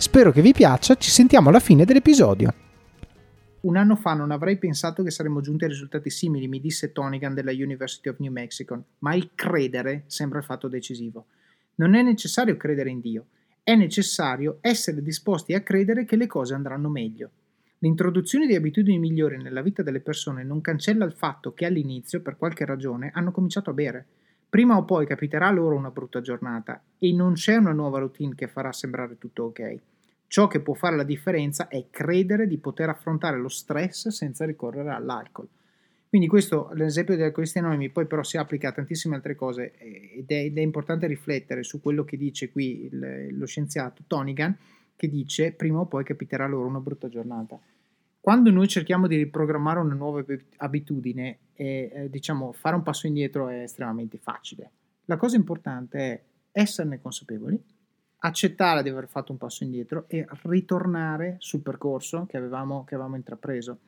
Spero che vi piaccia, ci sentiamo alla fine dell'episodio. Un anno fa non avrei pensato che saremmo giunti a risultati simili, mi disse Tonigan della University of New Mexico, ma il credere sembra il fatto decisivo. Non è necessario credere in Dio, è necessario essere disposti a credere che le cose andranno meglio. L'introduzione di abitudini migliori nella vita delle persone non cancella il fatto che all'inizio, per qualche ragione, hanno cominciato a bere. Prima o poi capiterà loro una brutta giornata e non c'è una nuova routine che farà sembrare tutto ok. Ciò che può fare la differenza è credere di poter affrontare lo stress senza ricorrere all'alcol. Quindi questo, l'esempio degli alcolisti anonimi, poi però si applica a tantissime altre cose ed è, ed è importante riflettere su quello che dice qui il, lo scienziato Tonigan, che dice prima o poi capiterà loro una brutta giornata. Quando noi cerchiamo di riprogrammare una nuova abitudine, e, eh, diciamo fare un passo indietro è estremamente facile. La cosa importante è esserne consapevoli, accettare di aver fatto un passo indietro e ritornare sul percorso che avevamo, che avevamo intrapreso.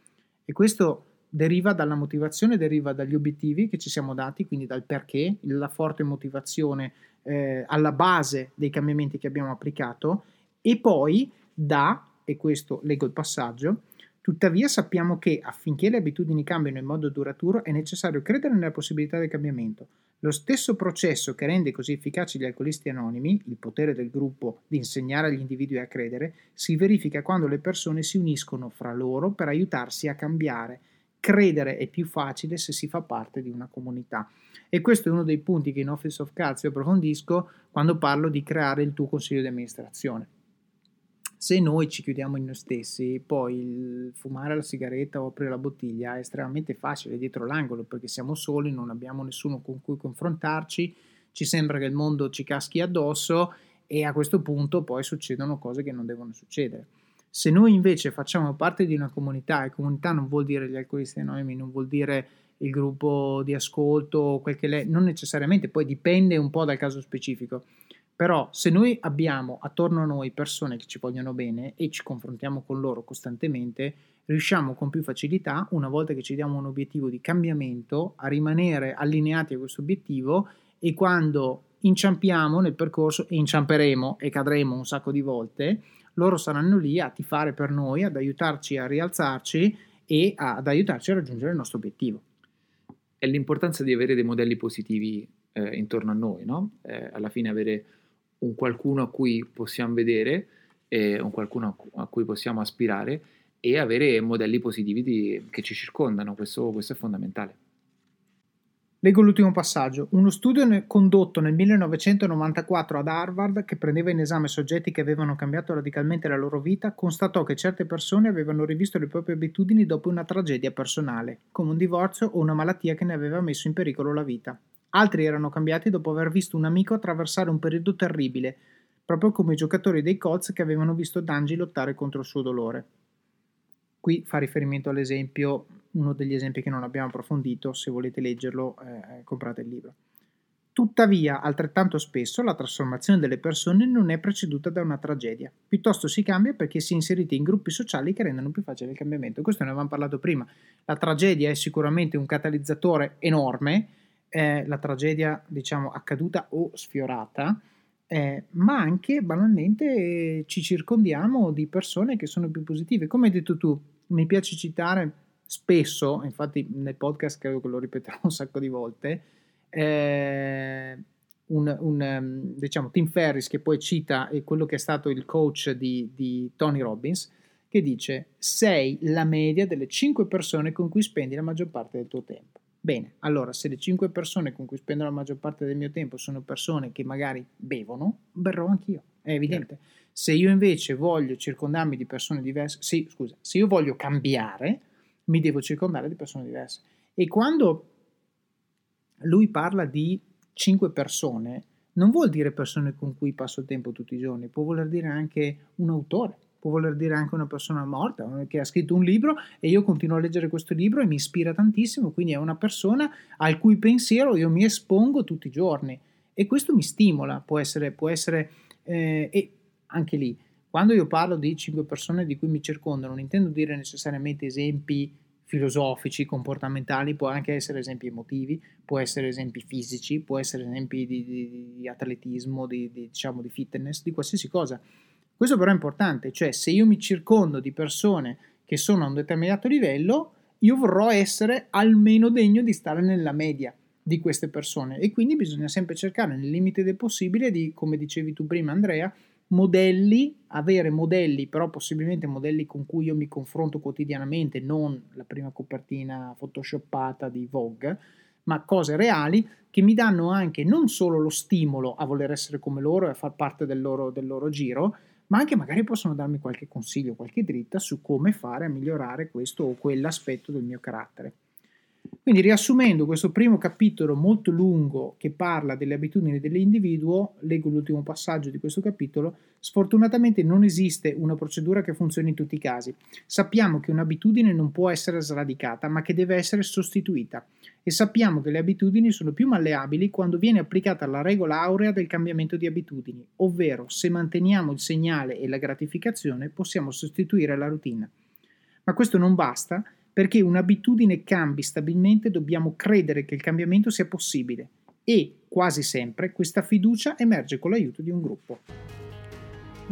E questo deriva dalla motivazione, deriva dagli obiettivi che ci siamo dati, quindi dal perché, la forte motivazione eh, alla base dei cambiamenti che abbiamo applicato e poi da, e questo leggo il passaggio, Tuttavia sappiamo che affinché le abitudini cambino in modo duraturo è necessario credere nella possibilità del cambiamento. Lo stesso processo che rende così efficaci gli alcolisti anonimi, il potere del gruppo di insegnare agli individui a credere, si verifica quando le persone si uniscono fra loro per aiutarsi a cambiare. Credere è più facile se si fa parte di una comunità. E questo è uno dei punti che in Office of Cards io approfondisco quando parlo di creare il tuo consiglio di amministrazione se noi ci chiudiamo in noi stessi, poi il fumare la sigaretta o aprire la bottiglia è estremamente facile dietro l'angolo perché siamo soli, non abbiamo nessuno con cui confrontarci, ci sembra che il mondo ci caschi addosso e a questo punto poi succedono cose che non devono succedere. Se noi invece facciamo parte di una comunità, e comunità non vuol dire gli alcolisti anonimi, non vuol dire il gruppo di ascolto, quel che lei, non necessariamente, poi dipende un po' dal caso specifico però se noi abbiamo attorno a noi persone che ci vogliono bene e ci confrontiamo con loro costantemente, riusciamo con più facilità, una volta che ci diamo un obiettivo di cambiamento, a rimanere allineati a questo obiettivo e quando inciampiamo nel percorso e inciamperemo e cadremo un sacco di volte, loro saranno lì a tifare per noi, ad aiutarci a rialzarci e ad aiutarci a raggiungere il nostro obiettivo. È l'importanza di avere dei modelli positivi eh, intorno a noi, no? Eh, alla fine avere un qualcuno a cui possiamo vedere, eh, un qualcuno a cui possiamo aspirare e avere modelli positivi di, che ci circondano, questo, questo è fondamentale. Leggo l'ultimo passaggio. Uno studio condotto nel 1994 ad Harvard, che prendeva in esame soggetti che avevano cambiato radicalmente la loro vita, constatò che certe persone avevano rivisto le proprie abitudini dopo una tragedia personale, come un divorzio o una malattia che ne aveva messo in pericolo la vita. Altri erano cambiati dopo aver visto un amico attraversare un periodo terribile, proprio come i giocatori dei Colts che avevano visto Dangi lottare contro il suo dolore. Qui fa riferimento all'esempio, uno degli esempi che non abbiamo approfondito, se volete leggerlo eh, comprate il libro. Tuttavia, altrettanto spesso la trasformazione delle persone non è preceduta da una tragedia, piuttosto si cambia perché si è inseriti in gruppi sociali che rendono più facile il cambiamento. Questo ne avevamo parlato prima. La tragedia è sicuramente un catalizzatore enorme, è la tragedia, diciamo, accaduta o sfiorata, eh, ma anche banalmente ci circondiamo di persone che sono più positive. Come hai detto tu, mi piace citare spesso, infatti nel podcast credo che lo ripeterò un sacco di volte, eh, un, un, ehm, diciamo, Tim Ferris che poi cita quello che è stato il coach di, di Tony Robbins, che dice sei la media delle 5 persone con cui spendi la maggior parte del tuo tempo. Bene, allora se le 5 persone con cui spendo la maggior parte del mio tempo sono persone che magari bevono, berrò anch'io. è evidente. Se io invece voglio circondarmi di persone diverse, sì, scusa, se io voglio cambiare, mi devo circondare di persone diverse. E quando lui parla di cinque persone, non vuol dire persone con cui passo il tempo tutti i giorni, può voler dire anche un autore, può voler dire anche una persona morta che ha scritto un libro e io continuo a leggere questo libro e mi ispira tantissimo, quindi è una persona al cui pensiero io mi espongo tutti i giorni e questo mi stimola, può essere, può essere eh, e anche lì, quando io parlo di cinque persone di cui mi circondano, non intendo dire necessariamente esempi filosofici, comportamentali, può anche essere esempi emotivi, può essere esempi fisici, può essere esempi di, di, di atletismo, di, di, diciamo, di fitness, di qualsiasi cosa. Questo però è importante, cioè se io mi circondo di persone che sono a un determinato livello, io vorrò essere almeno degno di stare nella media di queste persone. E quindi bisogna sempre cercare nel limite del possibile di, come dicevi tu prima Andrea, modelli, avere modelli, però possibilmente modelli con cui io mi confronto quotidianamente, non la prima copertina photoshoppata di Vogue, ma cose reali che mi danno anche non solo lo stimolo a voler essere come loro e a far parte del loro, del loro giro, ma anche magari possono darmi qualche consiglio, qualche dritta su come fare a migliorare questo o quell'aspetto del mio carattere. Quindi riassumendo questo primo capitolo molto lungo che parla delle abitudini dell'individuo, leggo l'ultimo passaggio di questo capitolo, sfortunatamente non esiste una procedura che funzioni in tutti i casi. Sappiamo che un'abitudine non può essere sradicata, ma che deve essere sostituita e sappiamo che le abitudini sono più malleabili quando viene applicata la regola aurea del cambiamento di abitudini, ovvero se manteniamo il segnale e la gratificazione possiamo sostituire la routine. Ma questo non basta perché un'abitudine cambi stabilmente dobbiamo credere che il cambiamento sia possibile e, quasi sempre, questa fiducia emerge con l'aiuto di un gruppo.